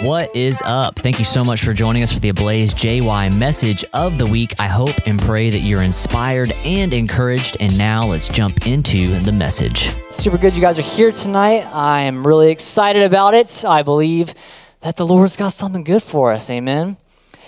What is up? Thank you so much for joining us for the Ablaze JY message of the week. I hope and pray that you're inspired and encouraged. And now let's jump into the message. Super good you guys are here tonight. I am really excited about it. I believe that the Lord's got something good for us. Amen.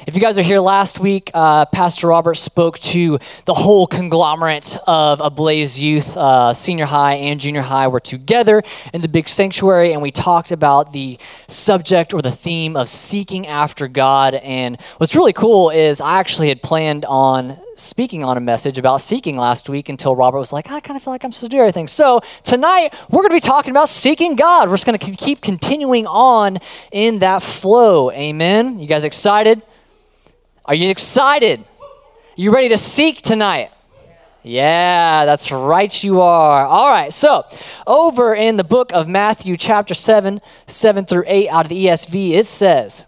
If you guys are here last week, uh, Pastor Robert spoke to the whole conglomerate of Ablaze Youth. Uh, senior high and junior high were together in the big sanctuary, and we talked about the subject or the theme of seeking after God. And what's really cool is I actually had planned on speaking on a message about seeking last week until Robert was like, I kind of feel like I'm supposed to do everything. So tonight, we're going to be talking about seeking God. We're just going to keep continuing on in that flow. Amen. You guys excited? Are you excited? Are You ready to seek tonight? Yeah, that's right, you are. All right, so over in the book of Matthew, chapter 7, 7 through 8, out of the ESV, it says,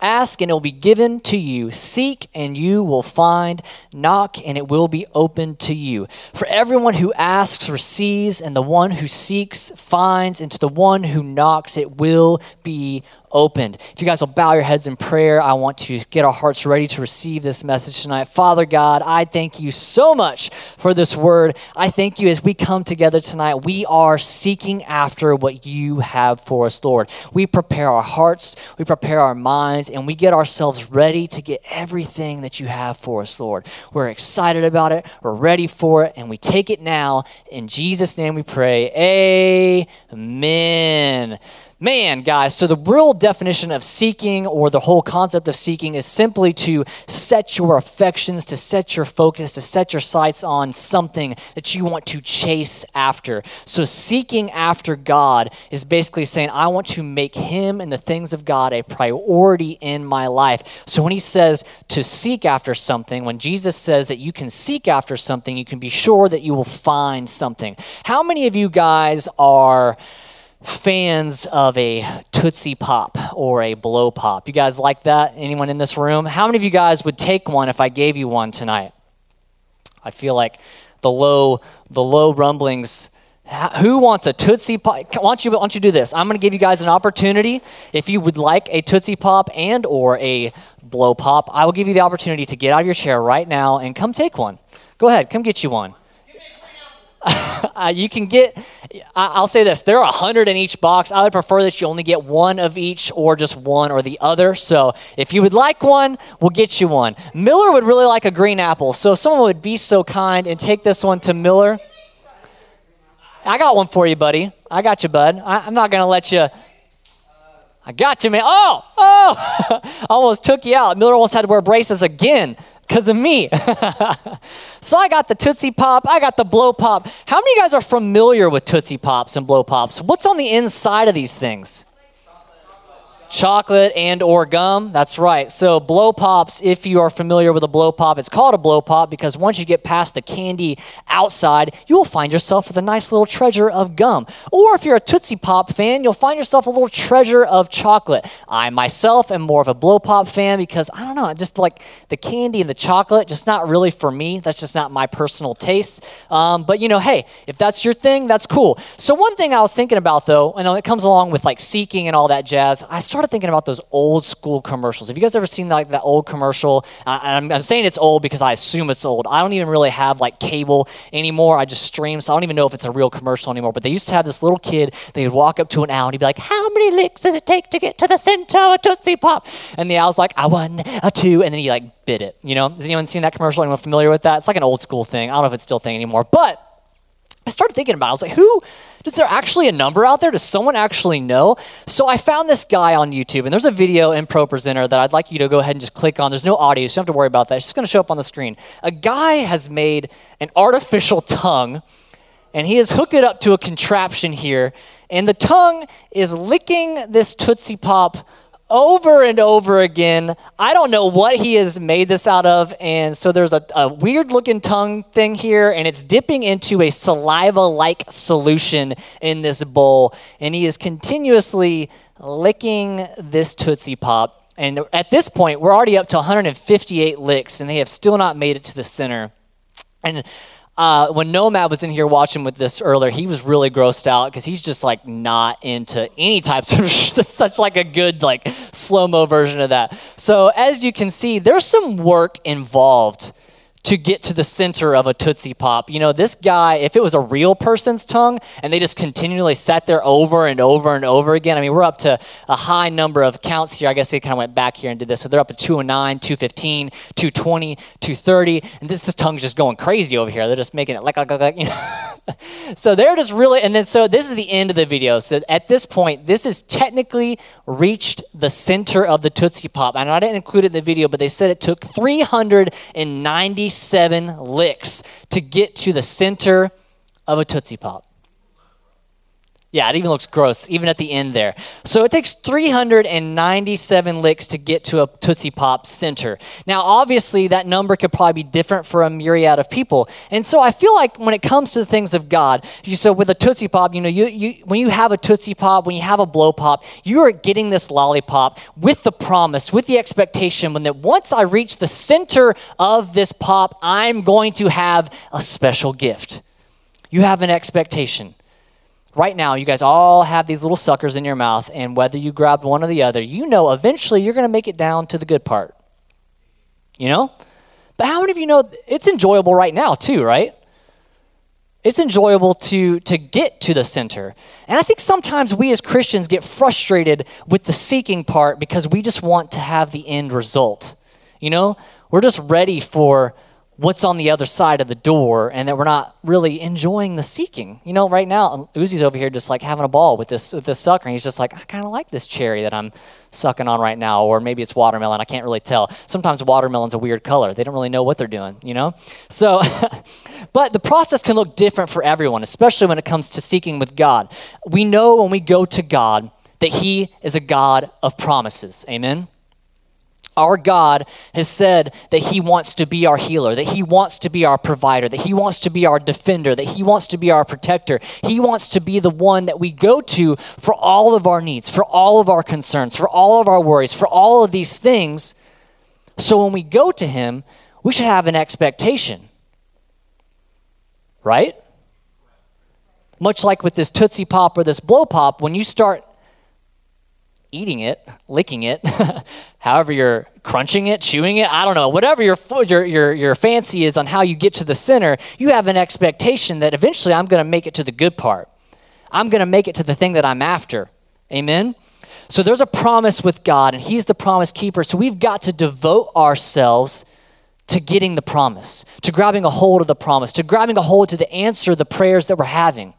Ask and it will be given to you. Seek and you will find. Knock and it will be opened to you. For everyone who asks receives, and the one who seeks finds, and to the one who knocks it will be opened. If you guys will bow your heads in prayer, I want to get our hearts ready to receive this message tonight. Father God, I thank you so much for this word. I thank you as we come together tonight, we are seeking after what you have for us, Lord. We prepare our hearts, we prepare our minds, and we get ourselves ready to get everything that you have for us, Lord. We're excited about it, we're ready for it, and we take it now. In Jesus' name we pray. Amen. Man, guys, so the real definition of seeking or the whole concept of seeking is simply to set your affections, to set your focus, to set your sights on something that you want to chase after. So, seeking after God is basically saying, I want to make Him and the things of God a priority in my life. So, when He says to seek after something, when Jesus says that you can seek after something, you can be sure that you will find something. How many of you guys are fans of a Tootsie Pop or a Blow Pop. You guys like that? Anyone in this room? How many of you guys would take one if I gave you one tonight? I feel like the low, the low rumblings. Who wants a Tootsie Pop? Why don't you, why don't you do this? I'm going to give you guys an opportunity. If you would like a Tootsie Pop and or a Blow Pop, I will give you the opportunity to get out of your chair right now and come take one. Go ahead, come get you one. uh, you can get, I'll say this, there are 100 in each box. I would prefer that you only get one of each or just one or the other. So if you would like one, we'll get you one. Miller would really like a green apple. So if someone would be so kind and take this one to Miller. I got one for you, buddy. I got you, bud. I, am not going to let you. I got you, man. Oh, oh! almost took you out. Miller almost had to wear braces again because of me. so I got the Tootsie Pop, I got the Blow Pop. How many of you guys are familiar with Tootsie Pops and Blow Pops? What's on the inside of these things? Chocolate and or gum. That's right. So blow pops if you are familiar with a blow pop it's called a blow pop because once you get past the candy outside you will find yourself with a nice little treasure of gum. Or if you're a tootsie pop fan you'll find yourself a little treasure of chocolate. I myself am more of a blow pop fan because i don't know just like the candy and the chocolate just not really for me. That's just not my personal taste. Um, but you know hey if that's your thing that's cool. So one thing i was thinking about though and it comes along with like seeking and all that jazz i started started thinking about those old school commercials. Have you guys ever seen like that old commercial? I'm, I'm, saying it's old because I assume it's old. I don't even really have like cable anymore. I just stream, so I don't even know if it's a real commercial anymore. But they used to have this little kid. They would walk up to an owl and he'd be like, "How many licks does it take to get to the center of Tootsie Pop?" And the owl's like, "A one, a two, and then he like bit it. You know, has anyone seen that commercial? Anyone familiar with that? It's like an old school thing. I don't know if it's still a thing anymore, but I started thinking about it. I was like, who, is there actually a number out there? Does someone actually know? So I found this guy on YouTube, and there's a video in ProPresenter that I'd like you to go ahead and just click on. There's no audio, so you don't have to worry about that. It's just going to show up on the screen. A guy has made an artificial tongue, and he has hooked it up to a contraption here, and the tongue is licking this Tootsie Pop over and over again. I don't know what he has made this out of. And so there's a, a weird looking tongue thing here, and it's dipping into a saliva like solution in this bowl. And he is continuously licking this Tootsie Pop. And at this point, we're already up to 158 licks, and they have still not made it to the center. And uh, when Nomad was in here watching with this earlier, he was really grossed out because he's just like not into any types of such like a good like slow mo version of that. So as you can see, there's some work involved to get to the center of a Tootsie Pop. You know, this guy, if it was a real person's tongue and they just continually sat there over and over and over again, I mean, we're up to a high number of counts here. I guess they kind of went back here and did this. So they're up to 209, 215, 220, 230. And this, this tongue's just going crazy over here. They're just making it like, like, like, you know. so they're just really, and then so this is the end of the video. So at this point, this has technically reached the center of the Tootsie Pop. And I didn't include it in the video, but they said it took 397 licks to get to the center of a Tootsie Pop. Yeah, it even looks gross, even at the end there. So it takes 397 licks to get to a Tootsie Pop center. Now, obviously, that number could probably be different for a myriad of people. And so I feel like when it comes to the things of God, you so with a Tootsie Pop, you know, you, you when you have a Tootsie Pop, when you have a blow pop, you are getting this lollipop with the promise, with the expectation when that once I reach the center of this pop, I'm going to have a special gift. You have an expectation right now, you guys all have these little suckers in your mouth, and whether you grab one or the other, you know eventually you're going to make it down to the good part. You know? But how many of you know it's enjoyable right now, too, right? It's enjoyable to, to get to the center. And I think sometimes we as Christians get frustrated with the seeking part because we just want to have the end result. You know, we're just ready for what's on the other side of the door and that we're not really enjoying the seeking. You know, right now Uzi's over here just like having a ball with this with this sucker and he's just like, I kinda like this cherry that I'm sucking on right now, or maybe it's watermelon, I can't really tell. Sometimes watermelon's a weird color. They don't really know what they're doing, you know? So but the process can look different for everyone, especially when it comes to seeking with God. We know when we go to God that He is a God of promises. Amen. Our God has said that He wants to be our healer, that He wants to be our provider, that He wants to be our defender, that He wants to be our protector. He wants to be the one that we go to for all of our needs, for all of our concerns, for all of our worries, for all of these things. So when we go to Him, we should have an expectation. Right? Much like with this Tootsie Pop or this Blow Pop, when you start eating it, licking it, however you're crunching it, chewing it, I don't know, whatever your, your, your, your fancy is on how you get to the center, you have an expectation that eventually I'm going to make it to the good part. I'm going to make it to the thing that I'm after. Amen? So there's a promise with God, and He's the promise keeper. So we've got to devote ourselves to getting the promise, to grabbing a hold of the promise, to grabbing a hold to the answer, the prayers that we're having.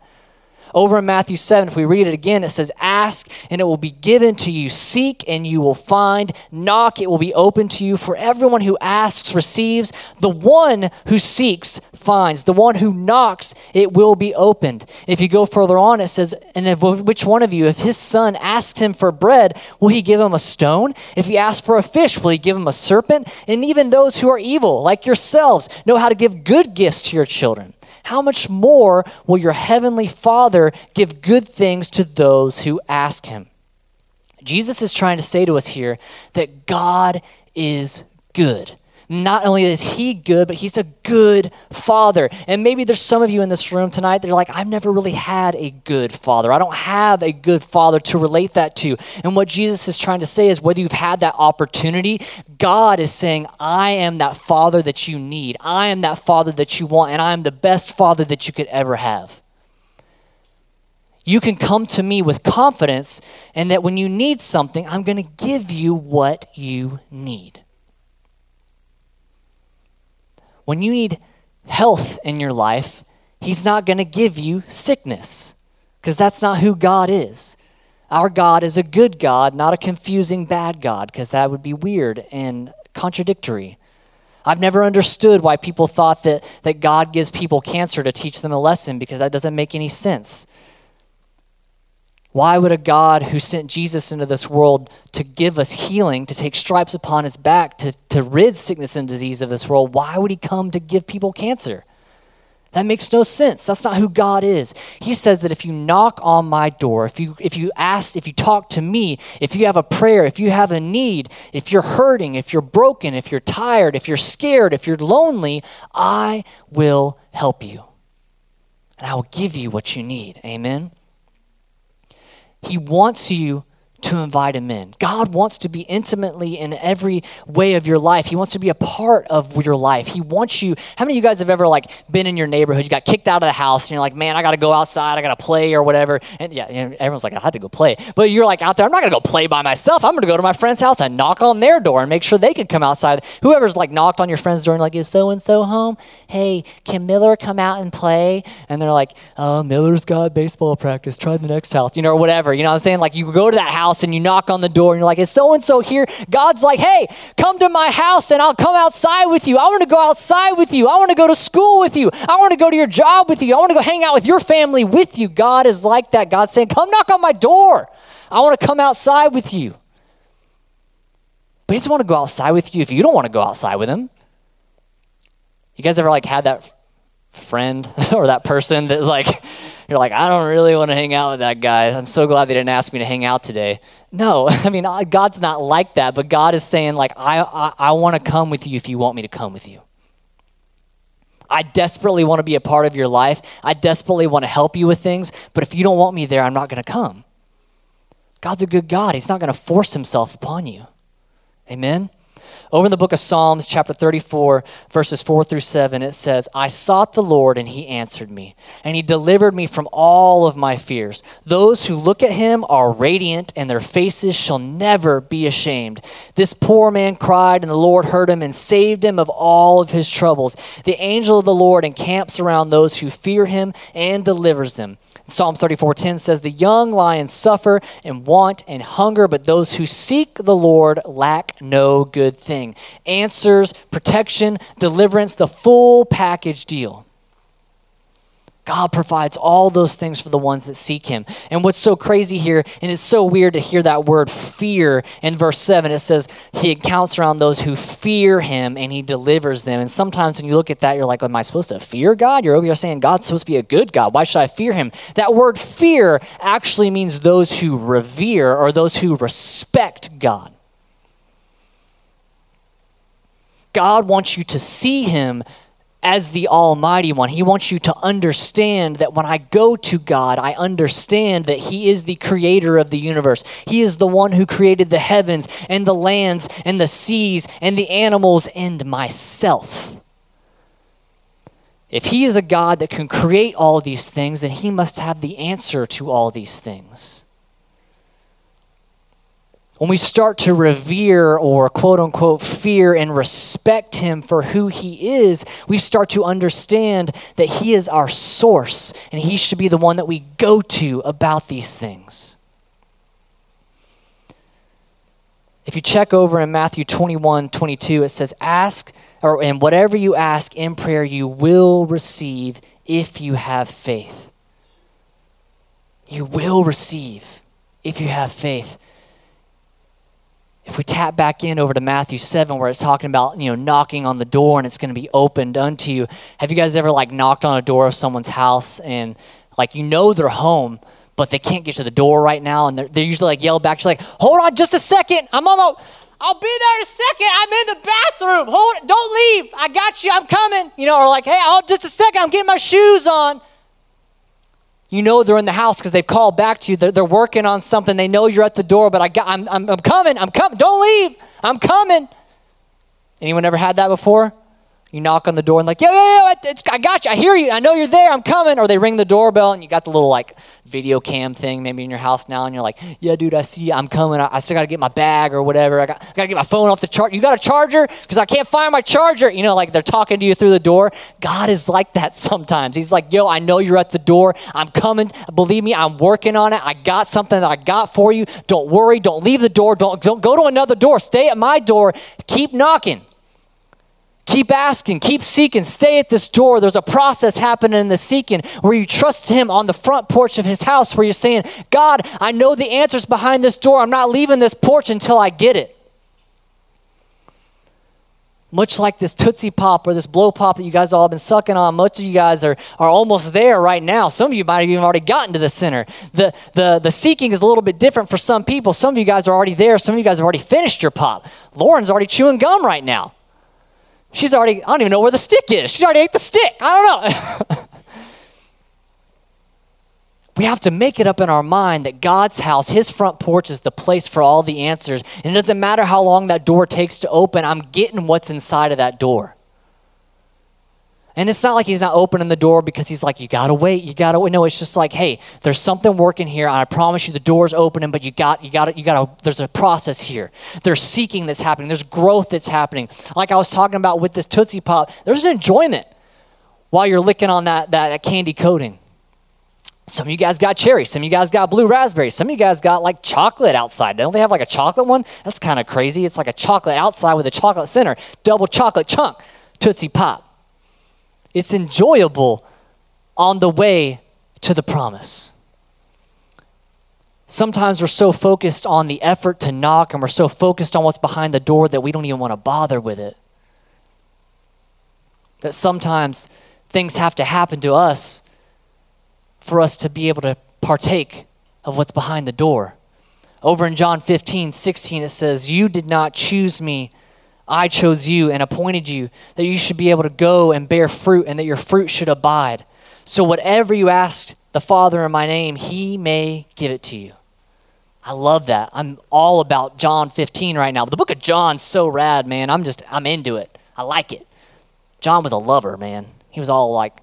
Over in Matthew 7, if we read it again, it says, Ask and it will be given to you. Seek and you will find. Knock, it will be open to you. For everyone who asks receives. The one who seeks finds. The one who knocks, it will be opened. If you go further on, it says, And if, which one of you, if his son asks him for bread, will he give him a stone? If he asks for a fish, will he give him a serpent? And even those who are evil, like yourselves, know how to give good gifts to your children how much more will your heavenly Father give good things to those who ask him? Jesus is trying to say to us here that God is good not only is he good, but he's a good father. And maybe there's some of you in this room tonight that are like, I've never really had a good father. I don't have a good father to relate that to. And what Jesus is trying to say is whether you've had that opportunity, God is saying, I am that father that you need. I am that father that you want, and I am the best father that you could ever have you can come to me with confidence, and that when you need something, I'm going to give you what you need. When you need health in your life, He's not going to give you sickness because that's not who God is. Our God is a good God, not a confusing bad God, because that would be weird and contradictory. I've never understood why people thought that, that God gives people cancer to teach them a lesson because that doesn't make any sense. Why would a God who sent Jesus into this world to give us healing, to take stripes upon his back, to, to rid sickness and disease of this world, why would he come to give people cancer? That makes no sense. That's not who God is. He says that if you knock on my door, if you if you ask, if you talk to me, if you have a prayer, if you have a need, if you're hurting, if you're broken, if you're tired, if you're scared, if you're lonely, I will help you. And I will give you what you need. Amen. He wants you to invite him in. God wants to be intimately in every way of your life. He wants to be a part of your life. He wants you. How many of you guys have ever like been in your neighborhood? You got kicked out of the house and you're like, "Man, I got to go outside. I got to play or whatever." And yeah, everyone's like, "I had to go play." But you're like out there, "I'm not going to go play by myself. I'm going to go to my friend's house and knock on their door and make sure they can come outside." Whoever's like knocked on your friend's door and like, "Is so and so home? Hey, can Miller come out and play?" And they're like, "Oh, Miller's got baseball practice. Try the next house." You know, or whatever. You know what I'm saying? Like you go to that house house and you knock on the door and you're like, is so and so here? God's like, hey, come to my house and I'll come outside with you. I want to go outside with you. I want to go to school with you. I want to go to your job with you. I want to go hang out with your family with you. God is like that. God's saying, come knock on my door. I want to come outside with you. But he doesn't want to go outside with you if you don't want to go outside with him. You guys ever like had that friend or that person that like you're like, I don't really want to hang out with that guy. I'm so glad they didn't ask me to hang out today. No, I mean, uh, God's not like that, but God is saying, like, I, I, I want to come with you if you want me to come with you. I desperately want to be a part of your life. I desperately want to help you with things, but if you don't want me there, I'm not going to come. God's a good God. He's not going to force himself upon you. Amen? Over in the book of Psalms, chapter 34, verses 4 through 7, it says, I sought the Lord, and he answered me, and he delivered me from all of my fears. Those who look at him are radiant, and their faces shall never be ashamed. This poor man cried, and the Lord heard him and saved him of all of his troubles. The angel of the Lord encamps around those who fear him and delivers them. Psalm 34:10 says, "The young lions suffer and want and hunger, but those who seek the Lord lack no good thing." Answers, protection, deliverance, the full package deal. God provides all those things for the ones that seek Him. And what's so crazy here, and it's so weird to hear that word fear in verse 7, it says, He accounts around those who fear Him and He delivers them. And sometimes when you look at that, you're like, Am I supposed to fear God? You're over here saying God's supposed to be a good God. Why should I fear Him? That word fear actually means those who revere or those who respect God. God wants you to see Him as the Almighty One. He wants you to understand that when I go to God, I understand that He is the creator of the universe. He is the one who created the heavens and the lands and the seas and the animals and myself. If He is a God that can create all these things, then He must have the answer to all these things when we start to revere or quote unquote fear and respect him for who he is, we start to understand that he is our source and he should be the one that we go to about these things. If you check over in Matthew 21 22, it says, Ask, or and whatever you ask in prayer, you will receive if you have faith. You will receive if you have faith if we tap back in over to Matthew 7 where it's talking about, you know, knocking on the door and it's going to be opened unto you. Have you guys ever like knocked on a door of someone's house and like you know they're home, but they can't get to the door right now and they're, they're usually like yell back, she's like, hold on just a second. I'm on I'll be there in a second. I'm in the bathroom. Hold. Don't leave. I got you. I'm coming. You know, or like, hey, I'll just a second. I'm getting my shoes on. You know they're in the house because they've called back to you. They're, they're, working on something. They know you're at the door, but I got, I'm, I'm, I'm coming. I'm coming. Don't leave. I'm coming. Anyone ever had that before? You knock on the door and like, yo, yo, yo, it's, I got you. I hear you. I know you're there. I'm coming. Or they ring the doorbell and you got the little like video cam thing maybe in your house now and you're like, yeah, dude, I see you. I'm coming. I, I still got to get my bag or whatever. I got, I got to get my phone off the charger. You got a charger? Because I can't find my charger. You know, like they're talking to you through the door. God is like that sometimes. He's like, yo, I know you're at the door. I'm coming. Believe me, I'm working on it. I got something that I got for you. Don't worry. Don't leave the door. Don't, don't go to another door. Stay at my door. Keep knocking. Keep asking, keep seeking, stay at this door. There's a process happening in the seeking where you trust Him on the front porch of His house, where you're saying, God, I know the answers behind this door. I'm not leaving this porch until I get it. Much like this Tootsie Pop or this Blow Pop that you guys all have been sucking on, much of you guys are, are almost there right now. Some of you might have even already gotten to the center. The, the, the seeking is a little bit different for some people. Some of you guys are already there. Some of you guys have already finished your pop. Lauren's already chewing gum right now. She's already, I don't even know where the stick is. She already ate the stick. I don't know. We have to make it up in our mind that God's house, His front porch, is the place for all the answers. And it doesn't matter how long that door takes to open, I'm getting what's inside of that door. And it's not like he's not opening the door because he's like, you gotta wait, you gotta wait. No, it's just like, hey, there's something working here. I promise you the door's opening, but you got, you got, you got there's a process here. There's seeking that's happening. There's growth that's happening. Like I was talking about with this Tootsie Pop, there's an enjoyment while you're licking on that, that, that candy coating. Some of you guys got cherry. Some of you guys got blue raspberry. Some of you guys got like chocolate outside. Don't they have like a chocolate one? That's kind of crazy. It's like a chocolate outside with a chocolate center. Double chocolate chunk. Tootsie Pop. It's enjoyable on the way to the promise. Sometimes we're so focused on the effort to knock and we're so focused on what's behind the door that we don't even want to bother with it. That sometimes things have to happen to us for us to be able to partake of what's behind the door. Over in John 15, 16, it says, You did not choose me. I chose you and appointed you that you should be able to go and bear fruit and that your fruit should abide. So whatever you ask the Father in my name, he may give it to you. I love that. I'm all about John 15 right now. The book of John's so rad, man. I'm just, I'm into it. I like it. John was a lover, man. He was all like,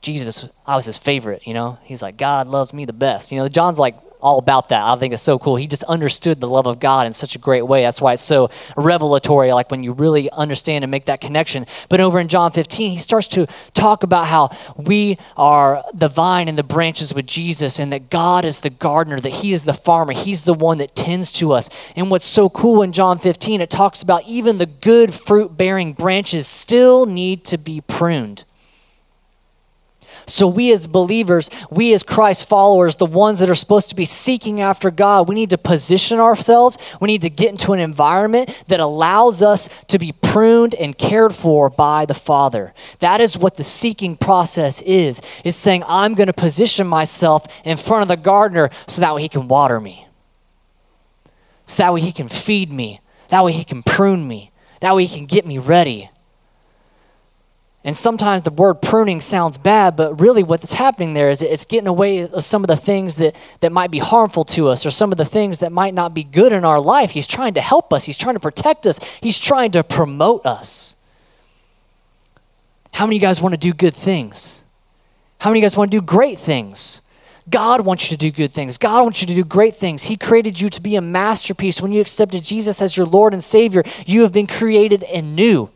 Jesus, I was his favorite, you know? He's like, God loves me the best. You know, John's like all about that. I think it's so cool. He just understood the love of God in such a great way. That's why it's so revelatory, like when you really understand and make that connection. But over in John 15, he starts to talk about how we are the vine and the branches with Jesus, and that God is the gardener, that he is the farmer, he's the one that tends to us. And what's so cool in John 15, it talks about even the good fruit bearing branches still need to be pruned. So, we as believers, we as Christ followers, the ones that are supposed to be seeking after God, we need to position ourselves. We need to get into an environment that allows us to be pruned and cared for by the Father. That is what the seeking process is. It's saying, I'm going to position myself in front of the gardener so that way he can water me, so that way he can feed me, that way he can prune me, that way he can get me ready. And sometimes the word pruning sounds bad, but really what's happening there is it's getting away some of the things that, that might be harmful to us or some of the things that might not be good in our life. He's trying to help us, He's trying to protect us, He's trying to promote us. How many of you guys want to do good things? How many of you guys want to do great things? God wants you to do good things. God wants you to do great things. He created you to be a masterpiece. When you accepted Jesus as your Lord and Savior, you have been created anew.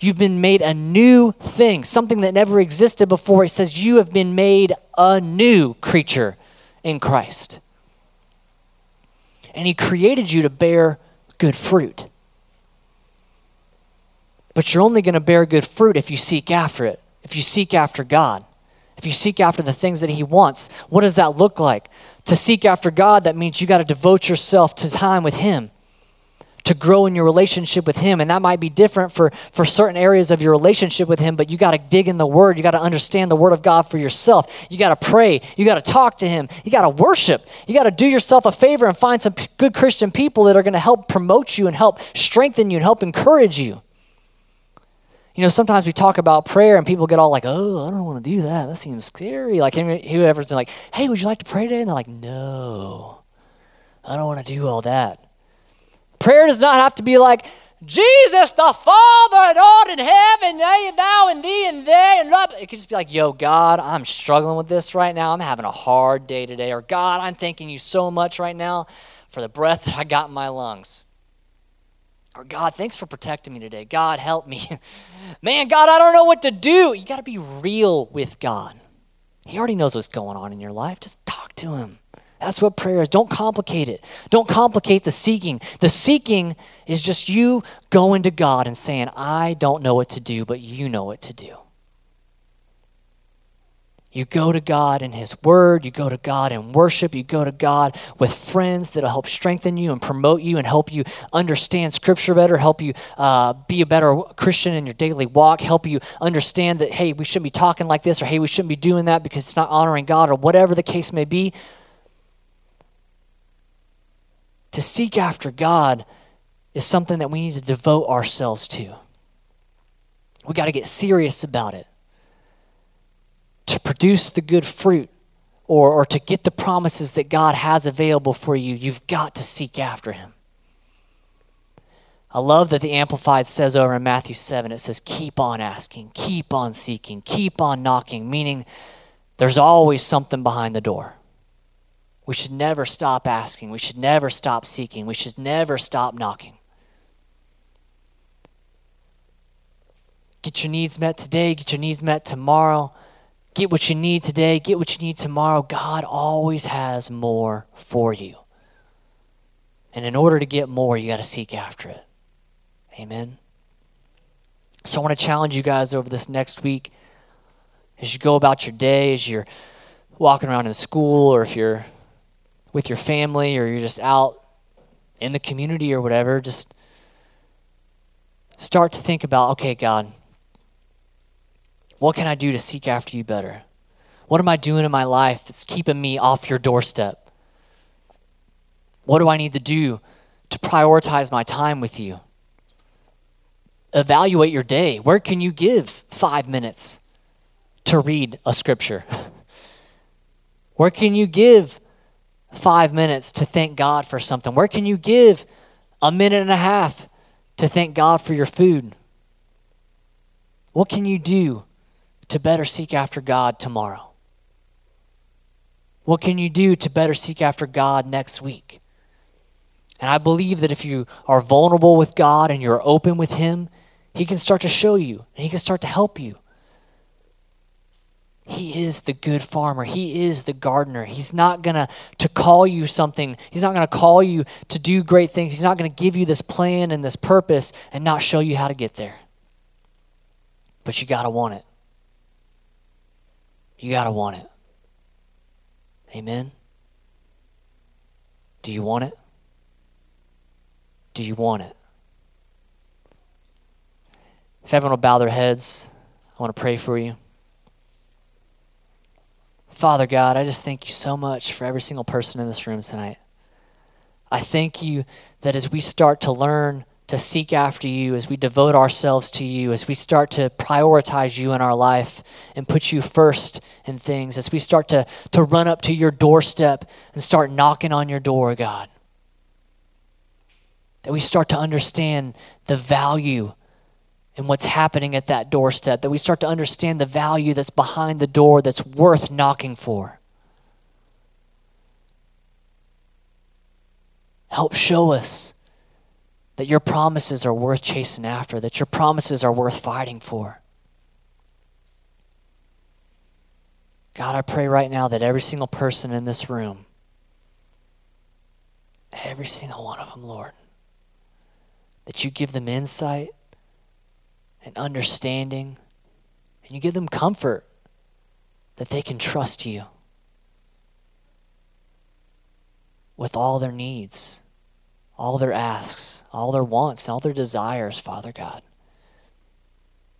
You've been made a new thing, something that never existed before. He says, You have been made a new creature in Christ. And He created you to bear good fruit. But you're only going to bear good fruit if you seek after it, if you seek after God, if you seek after the things that He wants. What does that look like? To seek after God, that means you got to devote yourself to time with Him to grow in your relationship with him and that might be different for for certain areas of your relationship with him but you got to dig in the word you got to understand the word of god for yourself you got to pray you got to talk to him you got to worship you got to do yourself a favor and find some p- good christian people that are going to help promote you and help strengthen you and help encourage you you know, sometimes we talk about prayer and people get all like, oh, I don't want to do that. That seems scary. Like, whoever's been like, hey, would you like to pray today? And they're like, no, I don't want to do all that. Prayer does not have to be like, Jesus, the Father, and all in heaven, they and thou and thee and they and love. It could just be like, yo, God, I'm struggling with this right now. I'm having a hard day today. Or God, I'm thanking you so much right now for the breath that I got in my lungs. Or God, thanks for protecting me today. God, help me. Man, God, I don't know what to do. You got to be real with God. He already knows what's going on in your life. Just talk to him. That's what prayer is. Don't complicate it. Don't complicate the seeking. The seeking is just you going to God and saying, I don't know what to do, but you know what to do. You go to God in His Word. You go to God in worship. You go to God with friends that'll help strengthen you and promote you and help you understand Scripture better, help you uh, be a better Christian in your daily walk, help you understand that, hey, we shouldn't be talking like this or hey, we shouldn't be doing that because it's not honoring God or whatever the case may be. To seek after God is something that we need to devote ourselves to. We got to get serious about it to produce the good fruit or, or to get the promises that God has available for you, you've got to seek after Him. I love that the Amplified says over in Matthew 7, it says, keep on asking, keep on seeking, keep on knocking, meaning there's always something behind the door. We should never stop asking. We should never stop seeking. We should never stop knocking. Get your needs met today, get your needs met tomorrow. Get what you need today, get what you need tomorrow. God always has more for you. And in order to get more, you got to seek after it. Amen. So I want to challenge you guys over this next week as you go about your day, as you're walking around in school, or if you're with your family, or you're just out in the community or whatever, just start to think about okay, God, what can I do to seek after you better? What am I doing in my life that's keeping me off your doorstep? What do I need to do to prioritize my time with you? Evaluate your day. Where can you give five minutes to read a scripture? Where can you give five minutes to thank God for something? Where can you give a minute and a half to thank God for your food? What can you do to better seek after God tomorrow? What can you do to better seek after God next week? And I believe that if you are vulnerable with God and you're open with Him, He can start to show you and He can start to help you. He is the good farmer. He is the gardener. He's not going to to call you something. He's not going to call you to do great things. He's not going to give you this plan and this purpose and not show you how to get there. But you got to want it. You got to want it. Amen? Do you want it? Do you want it? If everyone will bow their heads, I want to pray for you. Father God, I just thank you so much for every single person in this room tonight. I thank you that as we start to learn to seek after you, as we devote ourselves to you, as we start to prioritize you in our life and put you first in things, as we start to, to run up to your doorstep and start knocking on your door, God. That we start to understand the value in what's happening at that doorstep, that we start to understand the value that's behind the door that's worth knocking for. Help show us that your promises are worth chasing after, that your promises are worth fighting for. God, I pray right now that every single person in this room, every single one of them, Lord, that you give them insight and understanding, and you give them comfort that they can trust you with all their needs all their asks, all their wants, and all their desires, Father God.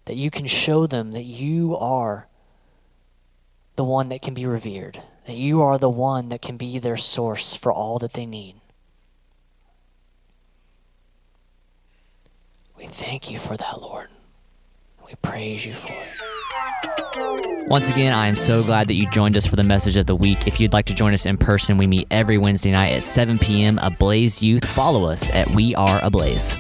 That you can show them that you are the one that can be revered, that you are the one that can be their source for all that they need. We thank you for that, Lord. We praise you for it. Once again, I am so glad that you joined us for the message of the week. If you'd like to join us in person, we meet every Wednesday night at 7 p.m. Ablaze Youth. Follow us at We Are Ablaze.